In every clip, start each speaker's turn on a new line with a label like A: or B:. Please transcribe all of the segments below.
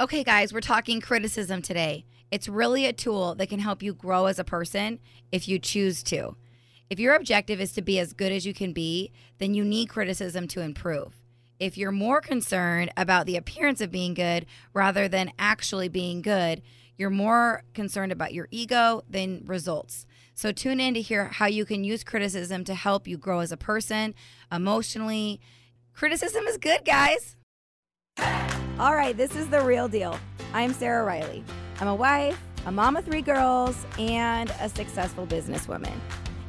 A: Okay, guys, we're talking criticism today. It's really a tool that can help you grow as a person if you choose to. If your objective is to be as good as you can be, then you need criticism to improve. If you're more concerned about the appearance of being good rather than actually being good, you're more concerned about your ego than results. So tune in to hear how you can use criticism to help you grow as a person emotionally. Criticism is good, guys.
B: All right, this is the real deal. I'm Sarah Riley. I'm a wife, a mom of three girls, and a successful businesswoman.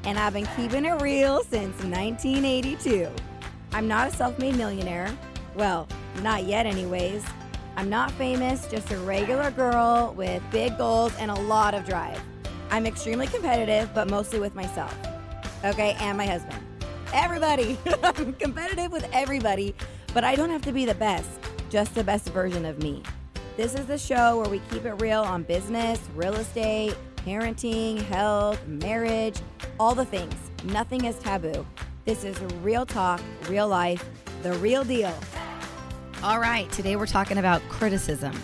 B: And I've been keeping it real since 1982. I'm not a self made millionaire. Well, not yet, anyways. I'm not famous, just a regular girl with big goals and a lot of drive. I'm extremely competitive, but mostly with myself. Okay, and my husband. Everybody. I'm competitive with everybody, but I don't have to be the best, just the best version of me. This is the show where we keep it real on business, real estate, parenting, health, marriage, all the things. Nothing is taboo. This is real talk, real life, the real deal.
A: All right, today we're talking about criticism.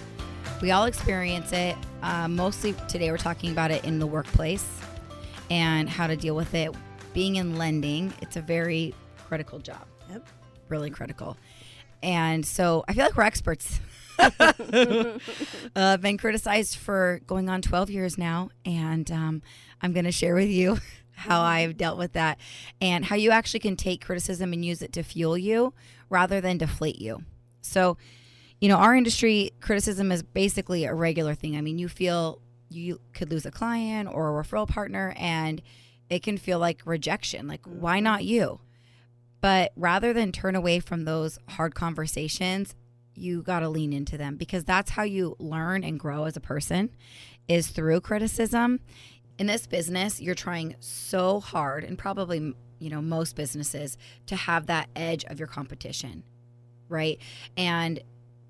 A: We all experience it. Uh, mostly today we're talking about it in the workplace and how to deal with it. Being in lending, it's a very critical job.
B: Yep.
A: Really critical. And so I feel like we're experts. uh, I've been criticized for going on 12 years now, and um, I'm going to share with you how I've dealt with that and how you actually can take criticism and use it to fuel you rather than deflate you. So, you know, our industry criticism is basically a regular thing. I mean, you feel you could lose a client or a referral partner, and it can feel like rejection. Like, why not you? But rather than turn away from those hard conversations, you got to lean into them because that's how you learn and grow as a person is through criticism. In this business, you're trying so hard and probably, you know, most businesses to have that edge of your competition, right? And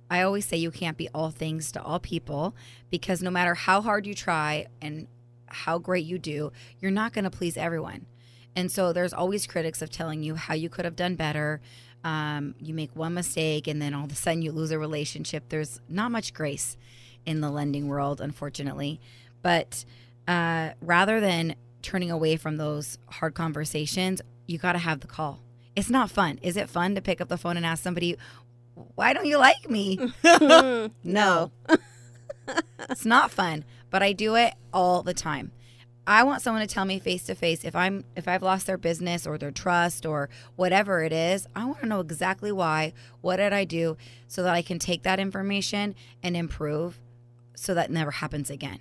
A: I always say you can't be all things to all people because no matter how hard you try and how great you do, you're not going to please everyone. And so there's always critics of telling you how you could have done better. Um, you make one mistake and then all of a sudden you lose a relationship. There's not much grace in the lending world, unfortunately. But uh, rather than turning away from those hard conversations, you got to have the call. It's not fun. Is it fun to pick up the phone and ask somebody, why don't you like me? no. it's not fun, but I do it all the time. I want someone to tell me face to face if I'm if I've lost their business or their trust or whatever it is. I want to know exactly why. What did I do so that I can take that information and improve so that never happens again.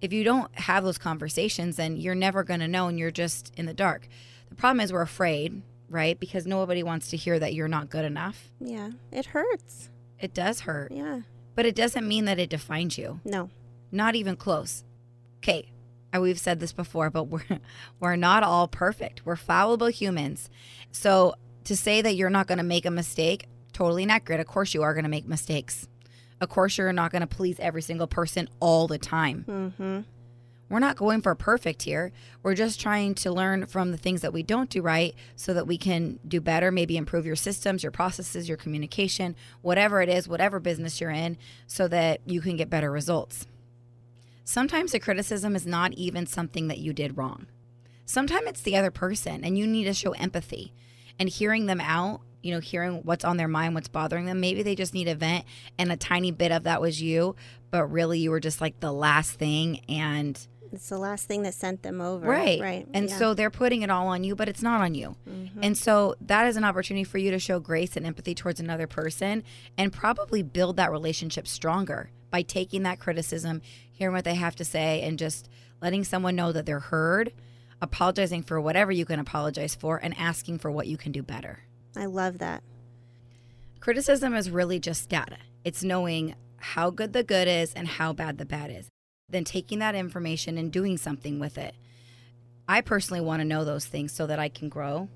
A: If you don't have those conversations, then you're never going to know and you're just in the dark. The problem is we're afraid, right? Because nobody wants to hear that you're not good enough.
B: Yeah, it hurts.
A: It does hurt.
B: Yeah.
A: But it doesn't mean that it defines you.
B: No.
A: Not even close. Okay, we've said this before, but we're we're not all perfect. We're fallible humans. So to say that you're not going to make a mistake, totally not inaccurate. Of course you are going to make mistakes. Of course you're not going to please every single person all the time.
B: Mm-hmm.
A: We're not going for perfect here. We're just trying to learn from the things that we don't do right so that we can do better, maybe improve your systems, your processes, your communication, whatever it is, whatever business you're in, so that you can get better results. Sometimes the criticism is not even something that you did wrong. Sometimes it's the other person, and you need to show empathy and hearing them out, you know, hearing what's on their mind, what's bothering them. Maybe they just need a vent, and a tiny bit of that was you, but really you were just like the last thing. And
B: It's the last thing that sent them over.
A: Right.
B: Right.
A: And
B: yeah.
A: so they're putting it all on you, but it's not on you.
B: Mhm.
A: And so that is an opportunity for you to show grace and empathy towards another person and probably build that relationship stronger by taking that criticism, hearing what they have to say, and just letting someone know that they're heard, apologizing for whatever you can apologize for, and asking for what you can do better.
B: I love that.
A: Criticism is really just data. It's knowing how good the good is and how bad the bad is. Then taking that information and doing something with it. I personally want to know those things so that I can grow.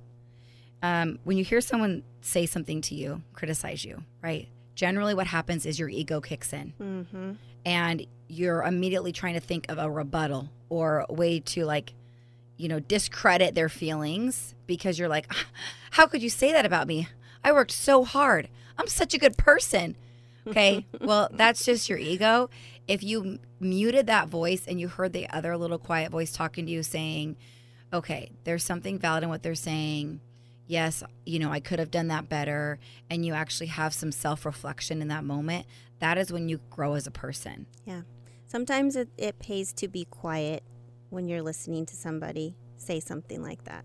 A: Um, when you hear someone say something to you, criticize you, right? Generally, what happens is your ego kicks in
B: Mm-hmm.
A: and you're immediately trying to think of a rebuttal or a way to like you know discredit their feelings because you're like "Ah, how could you say that about me i worked so hard i'm such a good person Okay. well, that's just your ego. If you muted that voice and you heard the other little quiet voice talking to you saying, okay, there's something valid in what they're saying. Yes, you know, I could have done that better. And you actually have some self reflection in that moment. That is when you grow as a person.
C: Yeah. Sometimes it, it pays to be quiet when you're listening to somebody say something like that.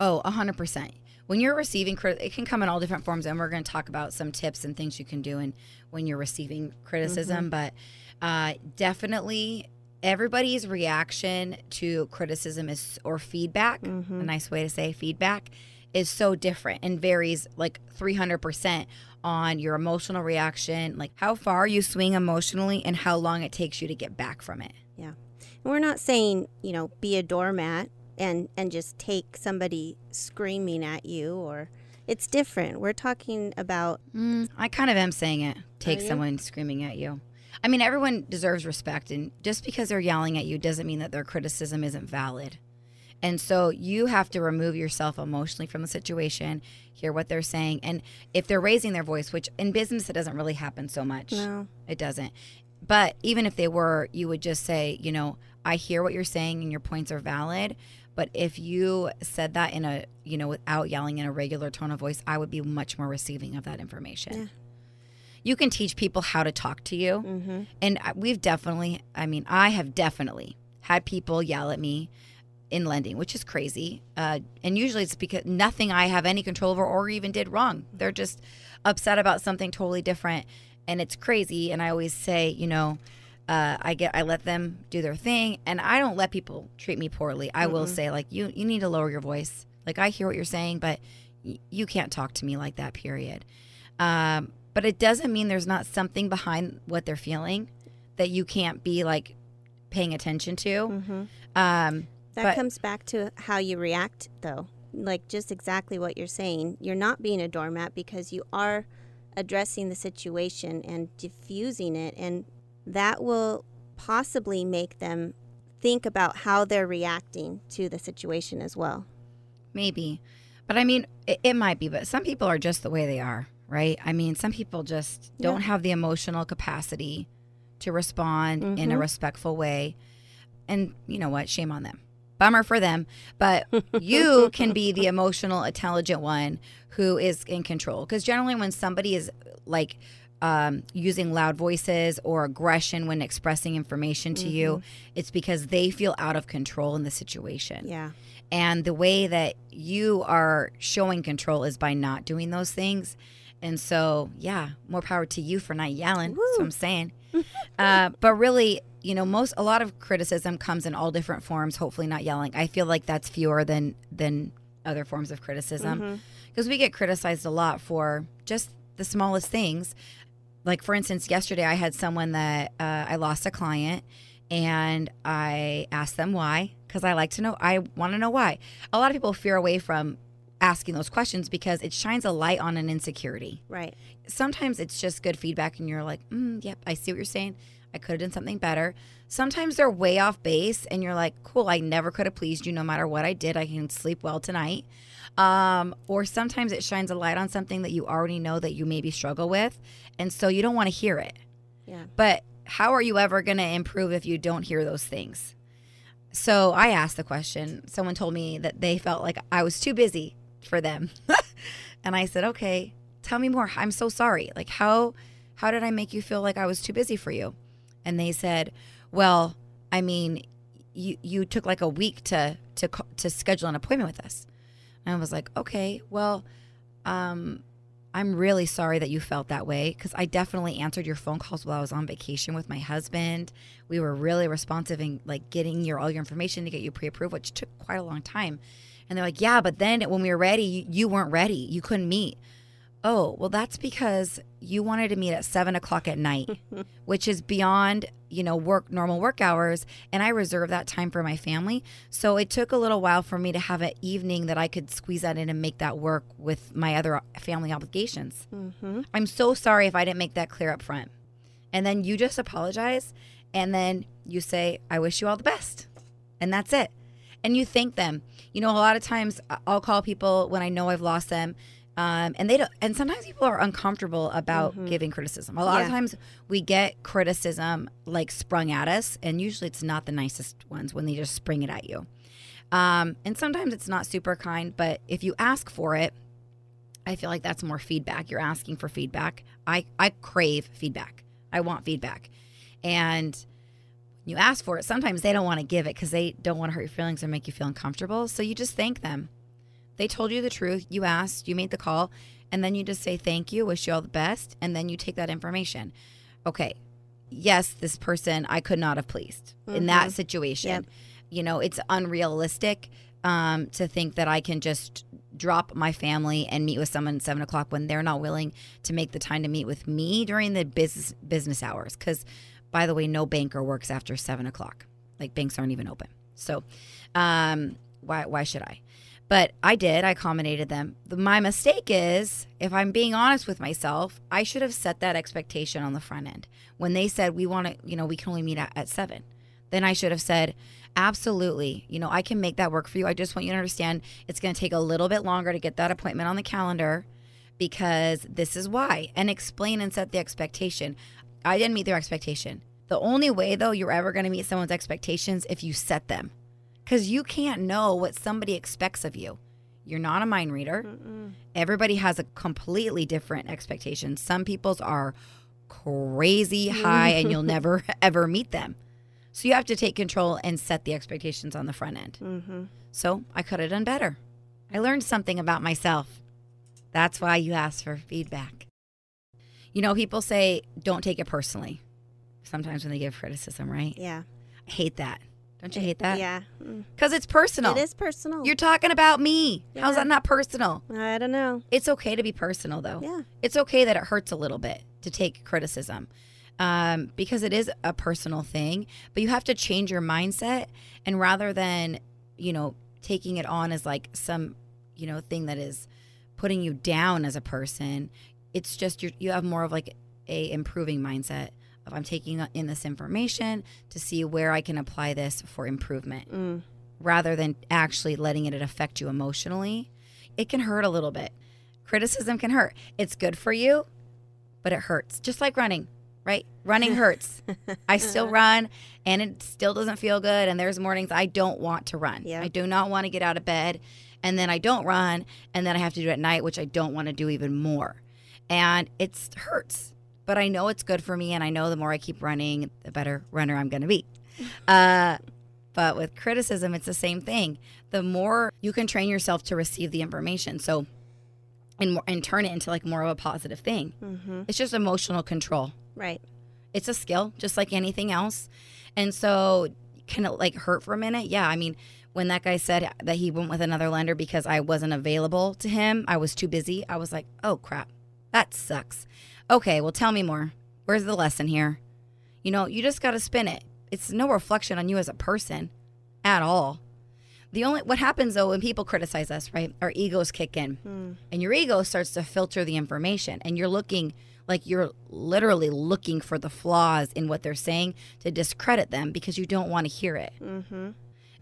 A: Oh, 100%. When you're receiving crit, it can come in all different forms, and we're going to talk about some tips and things you can do and when you're receiving criticism. But uh, definitely, everybody's reaction to criticism is or feedback. A nice way to say feedback is so different and varies like 300% on your emotional reaction, like how far you swing emotionally, and how long it takes you to get back from it.
C: Yeah. And we're not saying, you know, be a doormat and and just take somebody screaming at you or it's different. We're talking about
A: Mm, I kind of am saying it. Take someone screaming at you. I mean, everyone deserves respect, and just because they're yelling at you doesn't mean that their criticism isn't valid. And so you have to remove yourself emotionally from the situation, hear what they're saying, and if they're raising their voice, which in business it doesn't really happen so much.
C: no.
A: It doesn't. But even if they were, you would just say, you know, I hear what you're saying and your points are valid. But if you said that in a, you know, without yelling in a regular tone of voice, I would be much more receiving of that information.
C: Yeah.
A: You can teach people how to talk to you.
C: Mm-hmm.
A: And we've definitely, I mean, I have definitely had people yell at me in lending, which is crazy. Uh, and usually it's because nothing I have any control over or even did wrong. They're just upset about something totally different. And it's crazy. And I always say, you know, uh, I get, I let them do their thing, and I don't let people treat me poorly. I will say, like, you, you need to lower your voice. Like, I hear what you're saying, but y- you can't talk to me like that. Period. Um, but it doesn't mean there's not something behind what they're feeling that you can't be like paying attention to.
C: Mm-hmm.
A: Um,
C: That
A: But-
C: comes back to how you react, though. Like just exactly what you're saying. You're not being a doormat because you are addressing the situation and diffusing it, and that will possibly make them think about how they're reacting to the situation as well.
A: maybe, but I mean, it, it might be. But some people are just the way they are, right? I mean, some people just don't
C: Yeah.
A: have the emotional capacity to respond in a
C: Mhm.
A: respectful way, and you know what? Shame on them. Bummer for them, but you can be the emotional, intelligent one who is in control. Because generally, when somebody is like um, using loud voices or aggression when expressing information to you, it's because they feel out of control in the situation.
C: Yeah.
A: And the way that you are showing control is by not doing those things. And so, yeah, more power to you for not yelling. That's what I'm saying. uh, but really, you know, most a lot of criticism comes in all different forms. Hopefully, not yelling. I feel like that's fewer than than other forms of criticism because we get criticized a lot for just the smallest things. Like for instance, yesterday I had someone that uh, I lost a client, and I asked them why because I like to know. I want to know why. A lot of people fear away from asking those questions because it shines a light on an insecurity
C: Right.
A: sometimes it's just good feedback and you're like, mm, yep, I see what you're saying. I could have done something better. Sometimes they're way off base and you're like, cool, I never could have pleased you no matter what I did. I can sleep well tonight. Um, or sometimes it shines a light on something that you already know that you maybe struggle with. And so you don't want to hear it.
C: Yeah.
A: But how are you ever going to improve if you don't hear those things? So I asked the question. Someone told me that they felt like I was too busy for them. and I said, "Okay, tell me more. I'm so sorry. Like how how did I make you feel like I was too busy for you?" And they said, "Well, I mean, you you took like a week to to to schedule an appointment with us." And I was like, "Okay, well, um I'm really sorry that you felt that way because I definitely answered your phone calls while I was on vacation with my husband. We were really responsive in like getting your all your information to get you pre-approved, which took quite a long time. And they're like, "Yeah, but then when we were ready, you, weren't ready. You couldn't meet." Oh, well, that's because you wanted to meet at seven o'clock at night, which is beyond, you know, work normal work hours. And I reserve that time for my family. So it took a little while for me to have an evening that I could squeeze that in and make that work with my other family obligations.
C: Mm-hmm.
A: I'm so sorry if I didn't make that clear up front. And then you just apologize. And then you say, I wish you all the best. And that's it. And you thank them. You know, a lot of times I'll call people when I know I've lost them Um, and they don't, and sometimes people are uncomfortable about giving criticism. A lot of times we get criticism like sprung at us, and usually it's not the nicest ones when they just spring it at you. Um, and sometimes it's not super kind, but if you ask for it, I feel like that's more feedback. You're asking for feedback. I, I crave feedback. I want feedback. And you ask for it. Sometimes they don't want to give it because they don't want to hurt your feelings or make you feel uncomfortable. So you just thank them. They told you the truth. You asked, you made the call, and then you just say thank you, wish you all the best, and then you take that information. Okay, yes, this person I could not have pleased in that situation.
C: Yep.
A: You know, it's unrealistic um, to think that I can just drop my family and meet with someone at seven o'clock when they're not willing to make the time to meet with me during the business business hours. Because, by the way, no banker works after seven o'clock. Like banks aren't even open. So, um, why why should I? But I did. I accommodated them. The- My mistake is, if I'm being honest with myself, I should have set that expectation on the front end. When they said we want to, you know, we can only meet at, at seven, then I should have said, absolutely, you know, I can make that work for you. I just want you to understand it's going to take a little bit longer to get that appointment on the calendar because this is why, and explain and set the expectation. I didn't meet their expectation. The only way, though, you're ever going to meet someone's expectations if you set them because you can't know what somebody expects of you. You're not a mind reader. Everybody has a completely different expectation. Some people's are crazy high, and you'll never ever meet them. So you have to take control and set the expectations on the front end.
C: Mm-hmm.
A: So I could have done better. I learned something about myself. That's why you ask for feedback. You know, people say don't take it personally. Sometimes when they give criticism, right?
C: Yeah.
A: I hate that. Don't you hate that?
C: Yeah. Mm.
A: Because it's personal.
C: It is personal.
A: You're talking about me. How's that not personal?
C: I don't know.
A: It's okay to be personal, though.
C: Yeah.
A: It's okay that it hurts a little bit to take criticism um, because it is a personal thing, but you have to change your mindset. And rather than, you know, taking it on as like some, you know, thing that is putting you down as a person, it's just you you have more of like a improving mindset of I'm taking in this information to see where I can apply this for improvement
C: Mm.
A: rather than actually letting it affect you emotionally. It can hurt a little bit. Criticism can hurt. It's good for you, but it hurts. Just like running, right? Running hurts. I still run and it still doesn't feel good. And there's mornings I don't want to run.
C: Yeah.
A: I do not want to get out of bed. And then I don't run. And then I have to do it at night, which I don't want to do even more. And it hurts. But I know it's good for me. And I know the more I keep running, the better runner I'm going to be. Uh, but with criticism, it's the same thing. The more you can train yourself to receive the information, so and and turn it into like more of a positive thing.
C: Mm-hmm.
A: It's just emotional control.
C: Right.
A: It's a skill, just like anything else. And so, can it like hurt for a minute? Yeah. I mean, when that guy said that he went with another lender because I wasn't available to him, I was too busy. I was like, oh crap, that sucks. Okay, well, tell me more. Where's the lesson here? You know, you just got to spin it. It's no reflection on you as a person at all. The only what happens though when people criticize us, right? Our egos kick in,
C: Mm.
A: and your ego starts to filter the information, and you're looking like you're literally looking for the flaws in what they're saying to discredit them because you don't want to hear it.
C: Mm-hmm.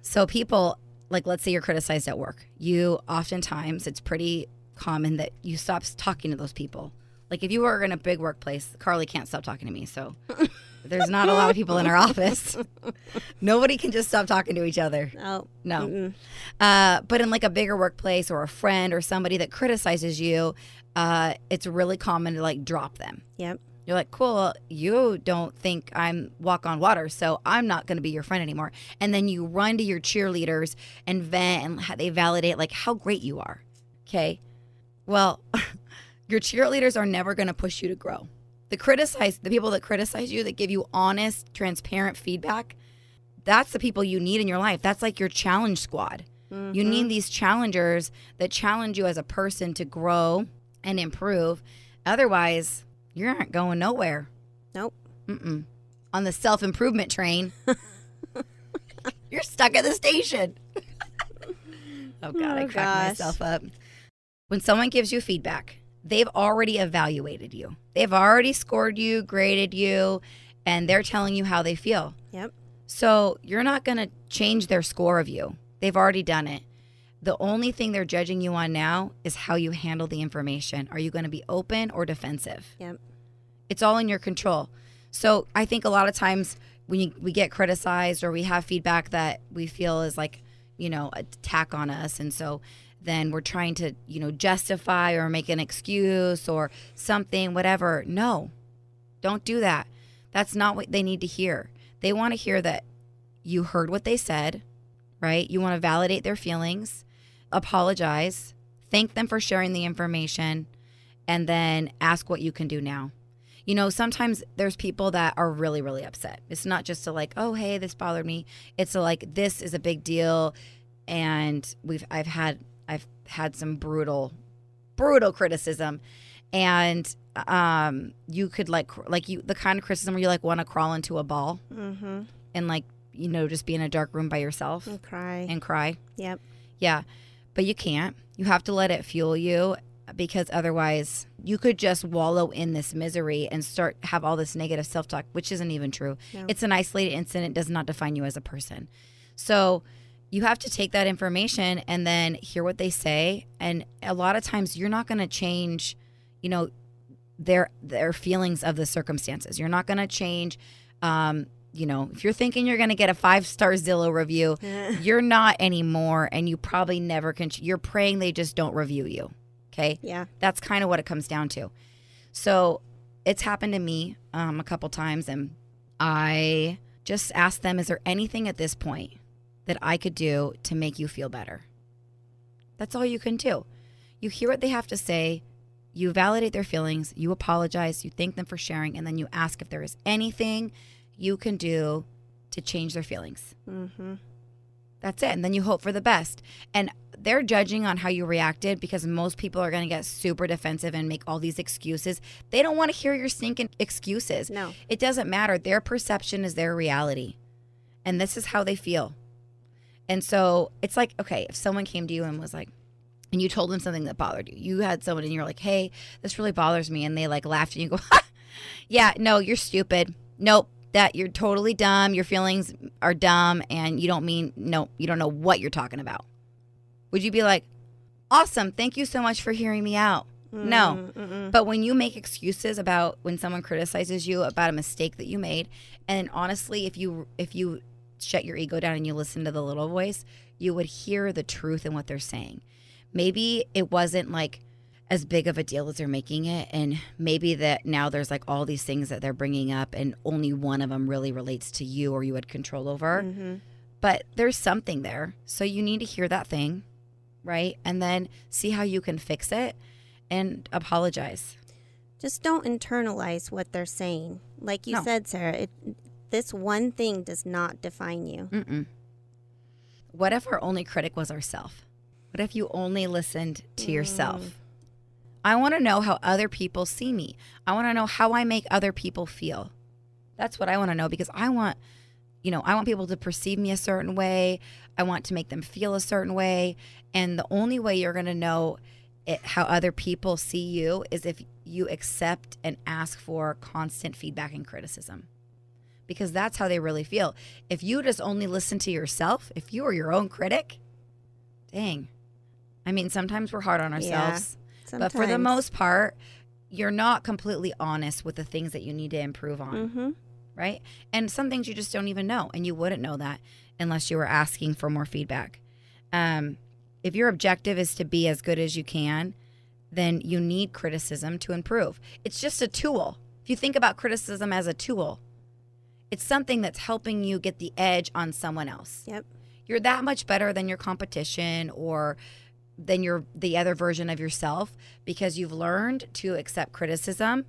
A: So people, like let's say you're criticized at work, you oftentimes it's pretty common that you stop talking to those people. Like if you work in a big workplace, Carly can't stop talking to me, so there's not a lot of people in our office. Nobody can just stop talking to each other.
C: Oh.
A: No.
C: Mm-mm.
A: Uh, but in like a bigger workplace or a friend or somebody that criticizes you, uh, it's really common to like drop them.
C: Yep.
A: You're like, cool, you don't think I'm walk on water, so I'm not going to be your friend anymore. And then you run to your cheerleaders and vent and they validate like how great you are. Okay. Well, your cheerleaders are never going to push you to grow. The criticize the people that criticize you that give you honest, transparent feedback, that's the people you need in your life. That's like your challenge squad. You need mm-hmm. these challengers that challenge you as a person to grow and improve. Otherwise, you aren't going nowhere.
C: Nope.
A: Mm-mm. On the self improvement train, you're stuck at the station. oh, God, I
C: Oh,
A: cracked
C: gosh.
A: myself up. When someone gives you feedback, they've already evaluated you, they've already scored you, graded you, and they're telling you how they feel.
C: Yep.
A: So you're not going to change their score of you. They've already done it. The only thing they're judging you on now is how you handle the information. Are you going to be open or defensive?
C: Yep.
A: It's all in your control. So I think a lot of times when you, we get criticized or we have feedback that we feel is like, you know, attack on us. And so then we're trying to, you know, justify or make an excuse or something, whatever. No, don't do that. That's not what they need to hear. They want to hear that you heard what they said, right? You want to validate their feelings, apologize, thank them for sharing the information, and then ask what you can do now. You know, sometimes there's people that are really, really upset. It's not just to like, oh, hey, this bothered me. It's like, this is a big deal, and we've I've had I've had some brutal, brutal criticism, and um, you could like like you the kind of criticism where you like want to crawl into a ball
C: Mm-hmm.
A: and like you know just be in a dark room by yourself
C: And cry.
A: and cry.
C: yep.
A: Yeah, but you can't. You have to let it fuel you because otherwise you could just wallow in this misery and start have all this negative self-talk which isn't even true.
C: No.
A: It's an isolated incident does not define you as a person. So you have to take that information and then hear what they say and a lot of times you're not going to change, you know, their their feelings of the circumstances. You're not going to change um you know, if you're thinking you're going to get a five star Zillow review, you're not anymore, and you probably never can. You're praying they just don't review you. Okay.
C: Yeah.
A: That's kind of what it comes down to. So it's happened to me um, a couple times, and I just asked them, is there anything at this point that I could do to make you feel better? That's all you can do. You hear what they have to say, you validate their feelings, you apologize, you thank them for sharing, and then you ask if there is anything you can do to change their feelings.
C: Mm-hmm.
A: That's it. And then you hope for the best. And they're judging on how you reacted because most people are going to get super defensive and make all these excuses. They don't want to hear your stinking excuses.
C: No.
A: It doesn't matter. Their perception is their reality. And this is how they feel. And so it's like, okay, if someone came to you and was like, and you told them something that bothered you, you had someone and you're like, hey, this really bothers me. And they like laughed and you go, yeah, no, you're stupid. Nope, that you're totally dumb. Your feelings are dumb and you don't mean, no, you don't know what you're talking about. Would you be like, awesome, thank you so much for hearing me out? No.
C: Mm-mm.
A: But when you make excuses about when someone criticizes you about a mistake that you made, and honestly, if you if you shut your ego down and you listen to the little voice, you would hear the truth in what they're saying. Maybe it wasn't like as big of a deal as they're making it, and maybe that now there's like all these things that they're bringing up, and only one of them really relates to you or you had control over.
C: Mm-hmm.
A: But there's something there, so you need to hear that thing, right? And then see how you can fix it and apologize.
C: Just don't internalize what they're saying. Like you
A: No.
C: said, Sarah, it, this one thing does not define you.
A: Mm-mm. What if our only critic was ourself? What if you only listened to mm. yourself? I want to know how other people see me. I want to know how I make other people feel. That's what I want to know because I want, you know, I want people to perceive me a certain way. I want to make them feel a certain way. And the only way you're going to know it, how other people see you is if you accept and ask for constant feedback and criticism because that's how they really feel. If you just only listen to yourself, if you are your own critic, dang. I mean, sometimes we're hard on ourselves, but for the most part, you're not completely honest with the things that you need to improve on,
C: Mm-hmm.
A: right? And some things you just don't even know, and you wouldn't know that unless you were asking for more feedback. Um, if your objective is to be as good as you can, then you need criticism to improve. It's just a tool. If you think about criticism as a tool, it's something that's helping you get the edge on someone else.
C: Yep.
A: You're that much better than your competition or than your the other version of yourself because you've learned to accept criticism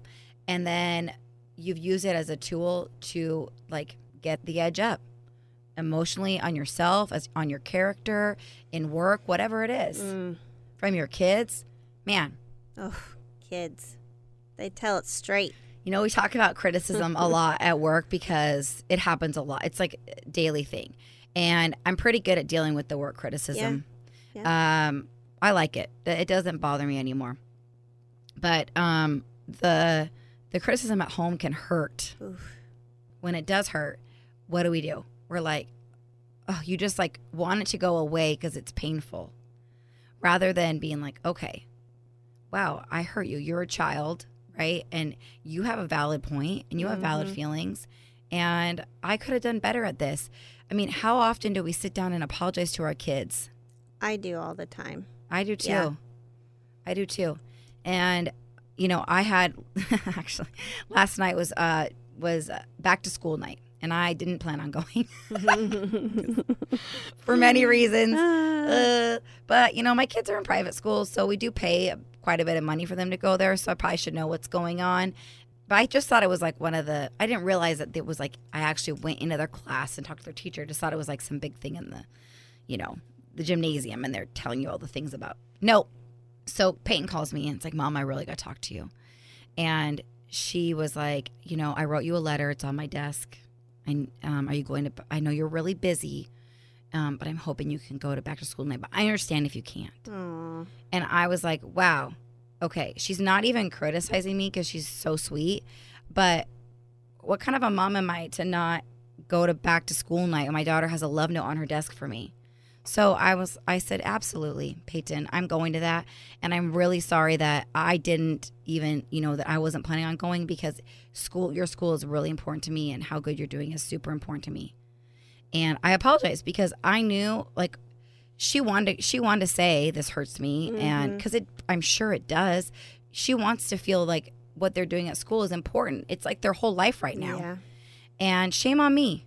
A: and then you've used it as a tool to like get the edge up emotionally on yourself as on your character in work whatever it is
C: Mm.
A: from your kids man
C: Oh, kids. They tell it straight.
A: You know, we talk about criticism a lot at work because it happens a lot. It's like a daily thing. And I'm pretty good at dealing with the work criticism. Um, I like it. It doesn't bother me anymore. But um, the the criticism at home can hurt.
C: Oof.
A: When it does hurt, what do we do? We're like, oh, you just like want it to go away because it's painful. rather than being like, okay, wow, I hurt you. You're a child, right? And you have a valid point and you have valid
C: Mhm.
A: feelings. And I could have done better at this. I mean, how often do we sit down and apologize to our kids?
C: I do all the time.
A: I do too.
C: Yeah.
A: I do too. And you know, I had actually last night was uh was back to school night and I didn't plan on going for many reasons. Uh, but you know, my kids are in private schools, so we do pay quite a bit of money for them to go there, so I probably should know what's going on. But I just thought it was like one of the I didn't realize that it was like I actually went into their class and talked to their teacher. Just thought it was like some big thing in the you know, the gymnasium and they're telling you all the things about. Nope. So Peyton calls me and it's like, Mom, I really got to talk to you. And she was like, You know, I wrote you a letter. It's on my desk. And um, are you going to? I know you're really busy, um, but I'm hoping you can go to back to school night. But I understand if you can't.
C: Aw.
A: And I was like, Wow, okay. She's not even criticizing me because she's so sweet. But what kind of a mom am I to not go to back to school night when my daughter has a love note on her desk for me? So I was I said absolutely, Peyton, I'm going to that and I'm really sorry that I didn't even, you know, that I wasn't planning on going because school your school is really important to me and how good you're doing is super important to me. And I apologize because I knew like she wanted to, she wanted to say this hurts me and mm-hmm. cuz it I'm sure it does. She wants to feel like what they're doing at school is important. It's like their whole life right now
C: Yeah.
A: and shame on me.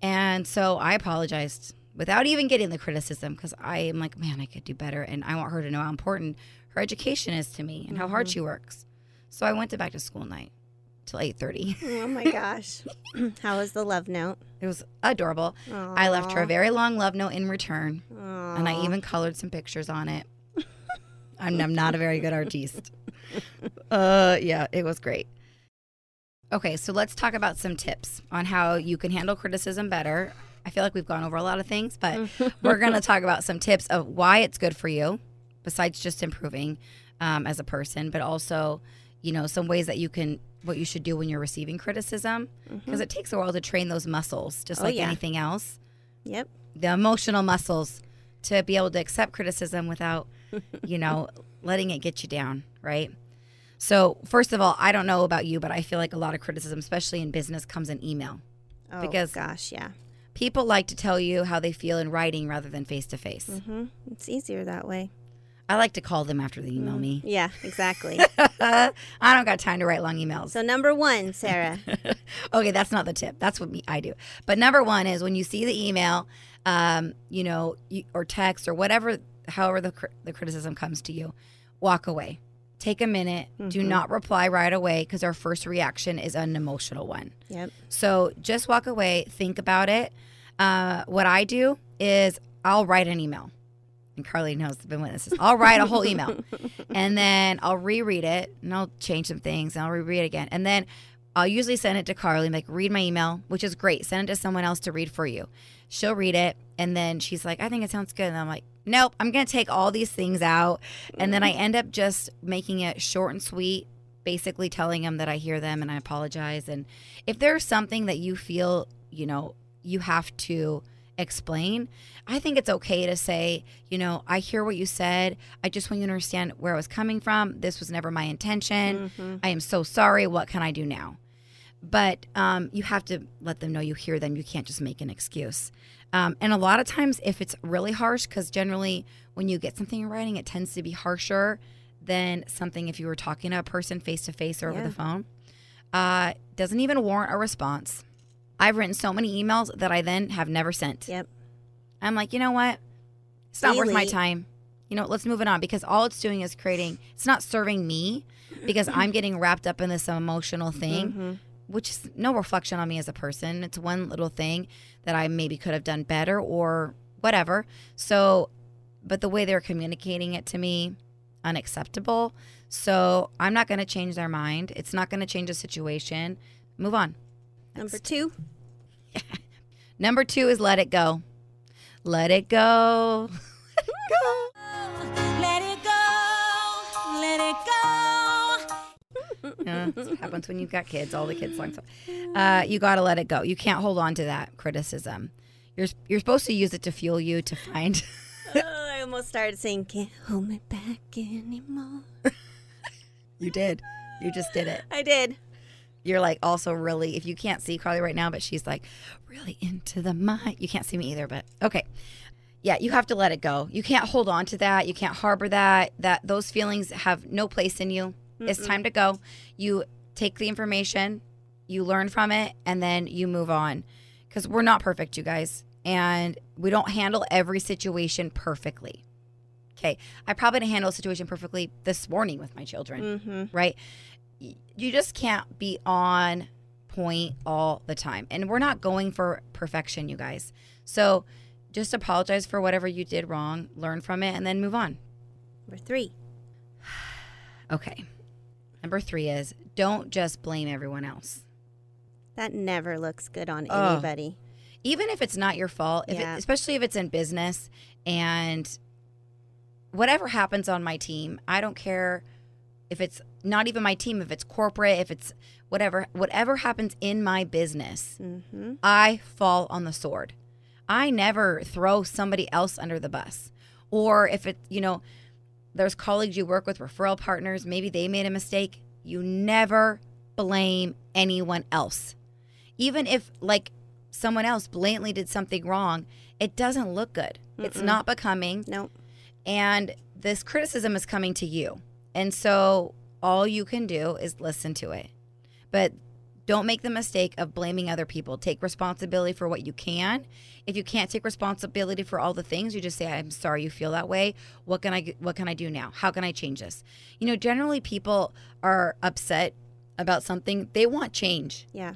A: And so I apologized without even getting the criticism because I am like, man, I could do better, and I want her to know how important her education is to me and how hard mm-hmm. she works. So I went to back to school night till eight thirty.
C: Oh my gosh. How was the love note?
A: It was adorable. I left her a very long love note in return, and I even colored some pictures on it. I'm, I'm not a very good artiste. Uh, yeah, it was great. Okay, so let's talk about some tips on how you can handle criticism better. I feel like we've gone over a lot of things, but we're going to talk about some tips of why it's good for you, besides just improving um, as a person, but also, you know, some ways that you can, what you should do when you're receiving criticism, because it takes a while to train those muscles, just
C: Mm-hmm. Oh,
A: like
C: yeah.
A: anything else
C: Yep.
A: the emotional muscles to be able to accept criticism without, you know, letting it get you down, right? So, first of all, I don't know about you, but I feel like a lot of criticism, especially in business, comes in email.
C: Oh
A: Because-
C: gosh, yeah.
A: People like to tell you how they feel in writing rather than face to face.
C: hmm It's easier that way.
A: I like to call them after they email me.
C: Yeah, exactly.
A: I don't got time to write long emails.
C: so number one, Sarah.
A: okay, that's not the tip. That's what me I do. But number one is when you see the email, um, you know, you, or text or whatever, however the cri- the criticism comes to you, walk away. Take a minute. Do not reply right away because our first reaction is an emotional one.
C: Yep.
A: So just walk away. Think about it. Uh, what I do is I'll write an email. And Carly knows the witnesses. I'll write a whole email, and then I'll reread it, and I'll change some things, and I'll reread it again, and then I'll usually send it to Carly, like read my email, which is great. Send it to someone else to read for you. She'll read it, and then she's like, "I think it sounds good," and I'm like, "Nope, I'm gonna take all these things out," and then I end up just making it short and sweet, basically telling them that I hear them and I apologize. And if there's something that you feel, you know, you have to explain, I think it's okay to say, you know, I hear what you said. I just want you to understand where I was coming from. This was never my intention. I am so sorry. What can I do now? But um, you have to let them know you hear them. You can't just make an excuse. Um, and a lot of times, if it's really harsh, because generally when you get something in writing, it tends to be harsher than something if you were talking to a person face to face or over the phone. Uh, doesn't even warrant a response. I've written so many emails that I then have never sent.
C: Yep.
A: I'm like, you know what? It's not worth my time. You know, let's move it on because all it's doing is creating, it's not serving me because I'm getting wrapped up in this emotional thing,
C: Mm-hmm.
A: which is no reflection on me as a person. It's one little thing that I maybe could have done better or whatever. So, but the way they're communicating it to me, unacceptable. So I'm not going to change their mind. It's not going to change the situation. Move on.
C: Number two.
A: Number two is let it go. Let it go.
D: Let it go, let it go.
A: Yeah, that's what happens when you've got kids. All the kids songs. Uh, you got to let it go. You can't hold on to that criticism. You're you're supposed to use it to fuel you to find.
C: Oh, I almost started saying, "Can't hold me back anymore."
A: You did. You just did it.
C: I did.
A: You're like also really, if you can't see Carly right now, but she's like really into the mind. You can't see me either, but okay. Yeah, you have to let it go. You can't hold on to that. You can't harbor that. That those feelings have no place in you. It's time to go. You take the information, you learn from it, and then you move on. Because we're not perfect, you guys, and we don't handle every situation perfectly. Okay, I probably didn't handle a situation perfectly this morning with my children
C: Mm-hmm.
A: right? You just can't be on point all the time. And we're not going for perfection, you guys. So just apologize for whatever you did wrong, learn from it, and then move on.
C: Number three.
A: Okay. Number three is don't just blame everyone else.
C: That never looks good on
A: Ugh.
C: anybody.
A: Even if it's not your fault, if
C: Yeah.
A: it, especially if it's in business and whatever happens on my team, I don't care if it's not even my team, if it's corporate, if it's whatever, whatever happens in my business,
C: Mm-hmm.
A: I fall on the sword. I never throw somebody else under the bus. Or if it, you know, there's colleagues you work with, referral partners, maybe they made a mistake. You never blame anyone else. Even if, like, someone else blatantly did something wrong, it doesn't look good. It's
C: Mm-mm.
A: not becoming
C: Nope.
A: and this criticism is coming to you. And so all you can do is listen to it. But don't make the mistake of blaming other people. Take responsibility for what you can. If you can't take responsibility for all the things, you just say, "I'm sorry you feel that way. What can I what can I do now? How can I change this?" You know, generally people are upset about something. They want change
C: Yeah.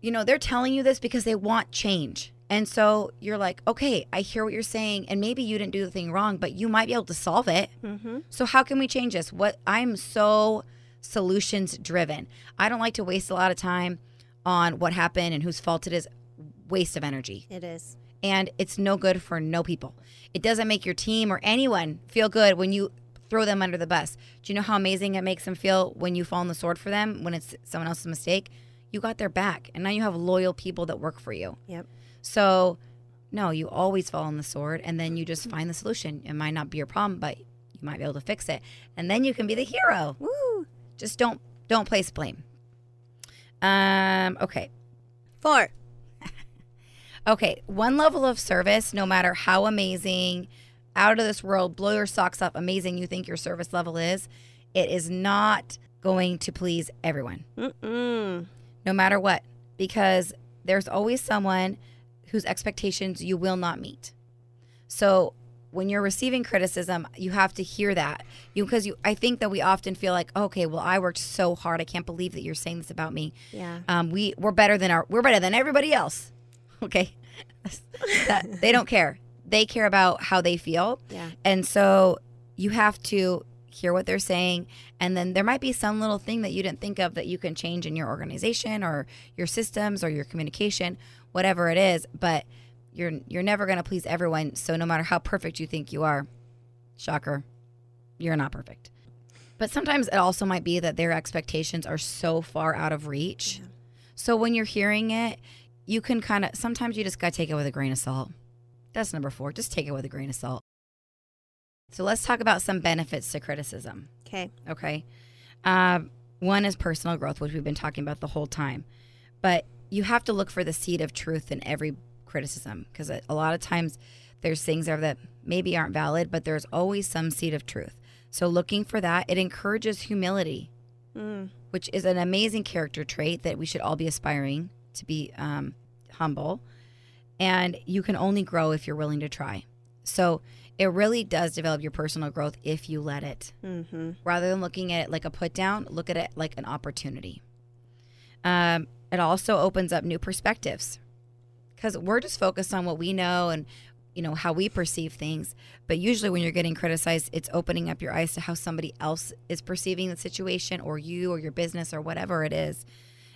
A: you know, they're telling you this because they want change. And so you're like, okay, I hear what you're saying. And maybe you didn't do the thing wrong, but you might be able to solve it.
C: Mm-hmm.
A: So how can we change this? What I'm so solutions driven. I don't like to waste a lot of time on what happened and whose fault it is. Waste of energy.
C: It is.
A: And it's no good for no people. It doesn't make your team or anyone feel good when you throw them under the bus. Do you know how amazing it makes them feel when you fall on the sword for them when it's someone else's mistake? You got their back and now you have loyal people that work for you.
C: Yep.
A: So, no, you always fall on the sword and then you just find the solution. It might not be your problem, but you might be able to fix it. And then you can be the hero.
C: Woo.
A: Just don't don't place blame. Um, okay.
C: Four.
A: Okay, one level of service, no matter how amazing, out of this world, blow your socks off, amazing you think your service level is, it is not going to please everyone,
C: Mm-mm.
A: no matter what, because there's always someone whose expectations you will not meet. So when you're receiving criticism, you have to hear that. You because you I think that we often feel like, okay, well, I worked so hard. I can't believe that you're saying this about me.
C: Yeah.
A: Um, we we're better than our we're better than everybody else. Okay, that, they don't care. They care about how they feel,
C: Yeah.
A: and so you have to hear what they're saying, and then there might be some little thing that you didn't think of that you can change in your organization or your systems or your communication, whatever it is. But you're you're never going to please everyone. So no matter how perfect you think you are, shocker, you're not perfect. But sometimes it also might be that their expectations are so far out of reach. So when you're hearing it, you can kind of sometimes you just got to take it with a grain of salt. That's number 4. Just take it with a grain of salt. So let's talk about some benefits to criticism.
C: Okay.
A: Okay. Um, one is personal growth, which we've been talking about the whole time. But you have to look for the seed of truth in every criticism because a lot of times there's things there that maybe aren't valid, but there's always some seed of truth. So looking for that, it encourages humility,
C: Mm.
A: which is an amazing character trait that we should all be aspiring to be um, humble. And you can only grow if you're willing to try. So it really does develop your personal growth if you let it
C: Mm-hmm.
A: rather than looking at it like a put down, look at it like an opportunity. Um, it also opens up new perspectives because we're just focused on what we know and you know how we perceive things. But usually, when you're getting criticized, it's opening up your eyes to how somebody else is perceiving the situation, or you, or your business, or whatever it is.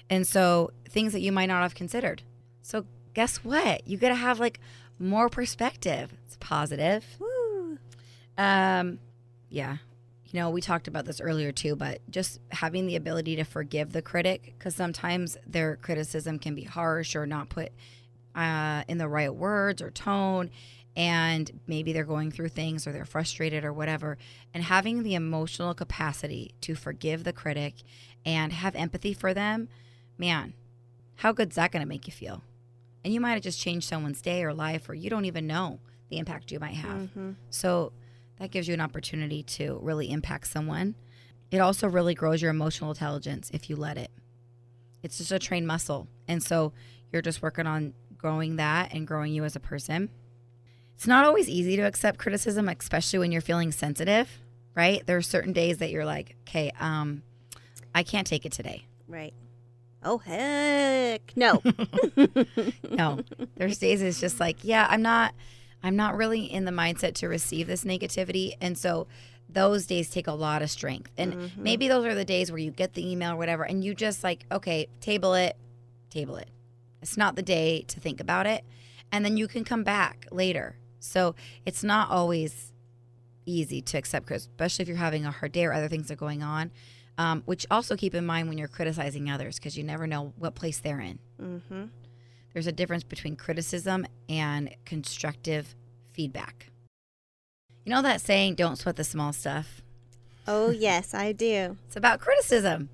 A: And so, things that you might not have considered. So, guess what? You got to have like more perspective. It's positive.
C: Woo.
A: Um, yeah. You know, we talked about this earlier too, but just having the ability to forgive the critic, because sometimes their criticism can be harsh or not put uh, in the right words or tone. and maybe they're going through things or they're frustrated or whatever, and having the emotional capacity to forgive the critic and have empathy for them, man, how good's that going to make you feel? And you might have just changed someone's day or life, or you don't even know the impact you might have. So that gives you an opportunity to really impact someone. It also really grows your emotional intelligence if you let it. It's just a trained muscle. And so you're just working on growing that and growing you as a person. It's not always easy to accept criticism, especially when you're feeling sensitive, right? There are certain days that you're like, okay, um, I can't take it today.
C: Right. Oh heck no.
A: no there's days it's just like yeah i'm not i'm not really in the mindset to receive this negativity and so those days take a lot of strength. And maybe those are the days where you get the email or whatever and you just like okay table it table it. It's not the day to think about it and then you can come back later. So it's not always easy to accept criticism especially if you're having a hard day or other things are going on um, which also keep in mind when you're criticizing others because you never know what place they're in.
C: Mm-hmm.
A: There's a difference between criticism and constructive feedback. You know that saying, don't sweat the small stuff?
C: Oh yes, I do.
A: It's about criticism,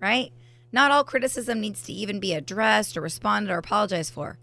A: right? Not all criticism needs to even be addressed or responded or apologized for.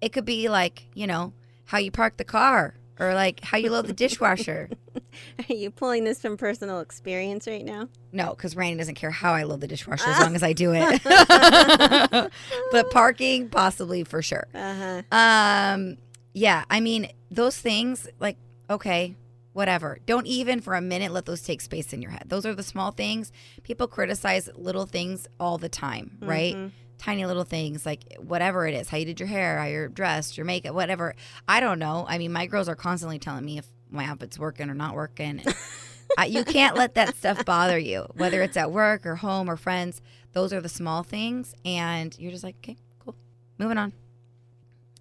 A: It could be like, you know, how you park the car or like how you load the dishwasher.
C: Are you pulling this from personal experience right now?
A: No, because Randy doesn't care how I load the dishwasher as long as I do it. but parking, possibly for sure.
C: Uh-huh.
A: Um, yeah, I mean, those things, like, okay, whatever. Don't even for a minute let those take space in your head. Those are the small things. People criticize little things all the time, right? Tiny little things, like whatever it is, how you did your hair, how you're dressed, your makeup, whatever. I don't know. I mean, my girls are constantly telling me if my outfit's working or not working. I, you can't let that stuff bother you, whether it's at work or home or friends. Those are the small things. And you're just like, okay, cool. Moving on.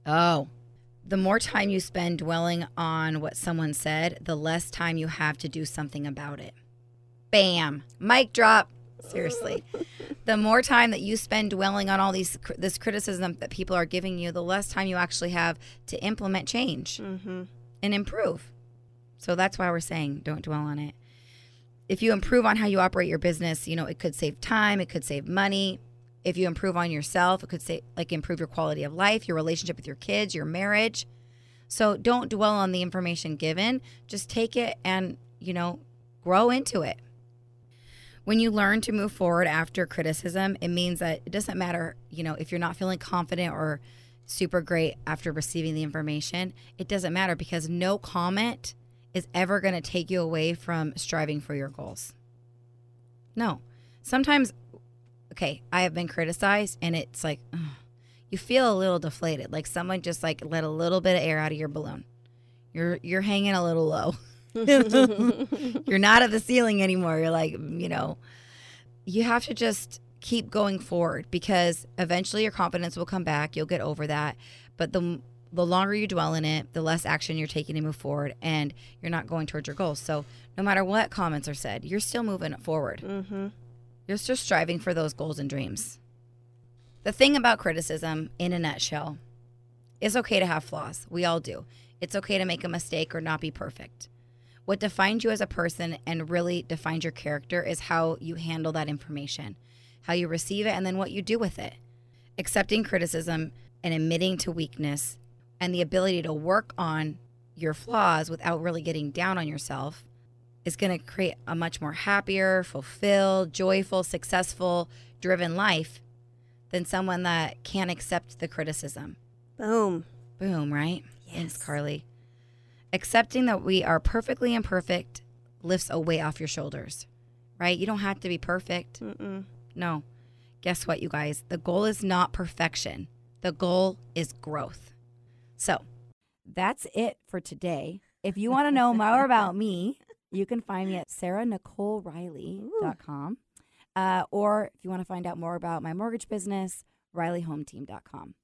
A: Oh, the more time you spend dwelling on what someone said, the less time you have to do something about it. Bam. Mic drop. Seriously. the more time that you spend dwelling on all these this criticism that people are giving you, the less time you actually have to implement change mm-hmm. and improve. So that's why we're saying don't dwell on it. If you improve on how you operate your business, you know, it could save time, it could save money. If you improve on yourself, it could say like improve your quality of life, your relationship with your kids, your marriage. So don't dwell on the information given. Just take it and, you know, grow into it. When you learn to move forward after criticism, it means that it doesn't matter, you know, if you're not feeling confident or super great after receiving the information, it doesn't matter because no comment is ever going to take you away from striving for your goals. No. Sometimes okay, I have been criticized and it's like ugh, you feel a little deflated, like someone just like let a little bit of air out of your balloon. You're you're hanging a little low. you're not at the ceiling anymore. You're like, you know, you have to just keep going forward because eventually your confidence will come back. You'll get over that. But the the longer you dwell in it, the less action you're taking to move forward, and you're not going towards your goals. So no matter what comments are said, you're still moving forward.
C: Mm-hmm.
A: You're still striving for those goals and dreams. The thing about criticism, in a nutshell, it's okay to have flaws. We all do. It's okay to make a mistake or not be perfect. What defines you as a person and really defines your character is how you handle that information, how you receive it, and then what you do with it. Accepting criticism and admitting to weakness and the ability to work on your flaws without really getting down on yourself is going to create a much more happier, fulfilled, joyful, successful, driven life than someone that can't accept the criticism.
C: Boom.
A: Boom, right? Thanks,
C: Yes.
A: Carly. Accepting that we are perfectly imperfect lifts a weight off your shoulders, right? You don't have to be perfect.
C: Mm-mm.
A: No. Guess what, you guys? The goal is not perfection, the goal is growth. So,
B: That's it for today. If you want to know more about me, you can find me at sarahnicoleriley.com. Uh, or if you want to find out more about my mortgage business, rileyhometeam.com.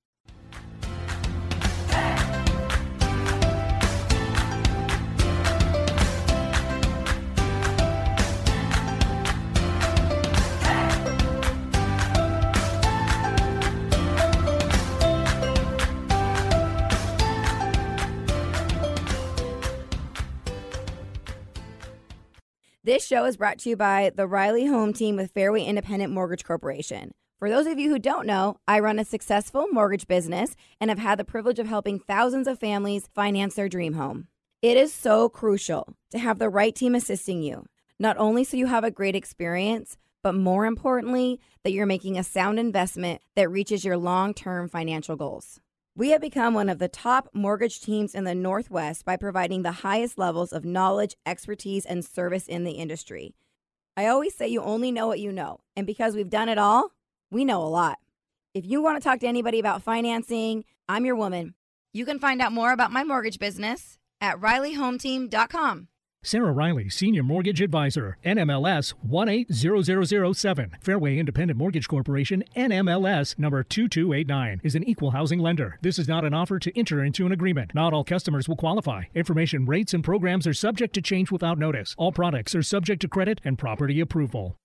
A: This show is brought to you by the Riley Home Team with Fairway Independent Mortgage Corporation. For those of you who don't know, I run a successful mortgage business and have had the privilege of helping thousands of families finance their dream home. It is so crucial to have the right team assisting you, not only so you have a great experience, but more importantly, that you're making a sound investment that reaches your long term financial goals. We have become one of the top mortgage teams in the Northwest by providing the highest levels of knowledge, expertise, and service in the industry. I always say you only know what you know, and because we've done it all, we know a lot. If you want to talk to anybody about financing, I'm your woman.
E: You can find out more about my mortgage business at rileyhometeam.com.
F: Sarah Riley, Senior Mortgage Advisor, NMLS 180007. Fairway Independent Mortgage Corporation, NMLS number 2289, is an equal housing lender. This is not an offer to enter into an agreement. Not all customers will qualify. Information, rates, and programs are subject to change without notice. All products are subject to credit and property approval.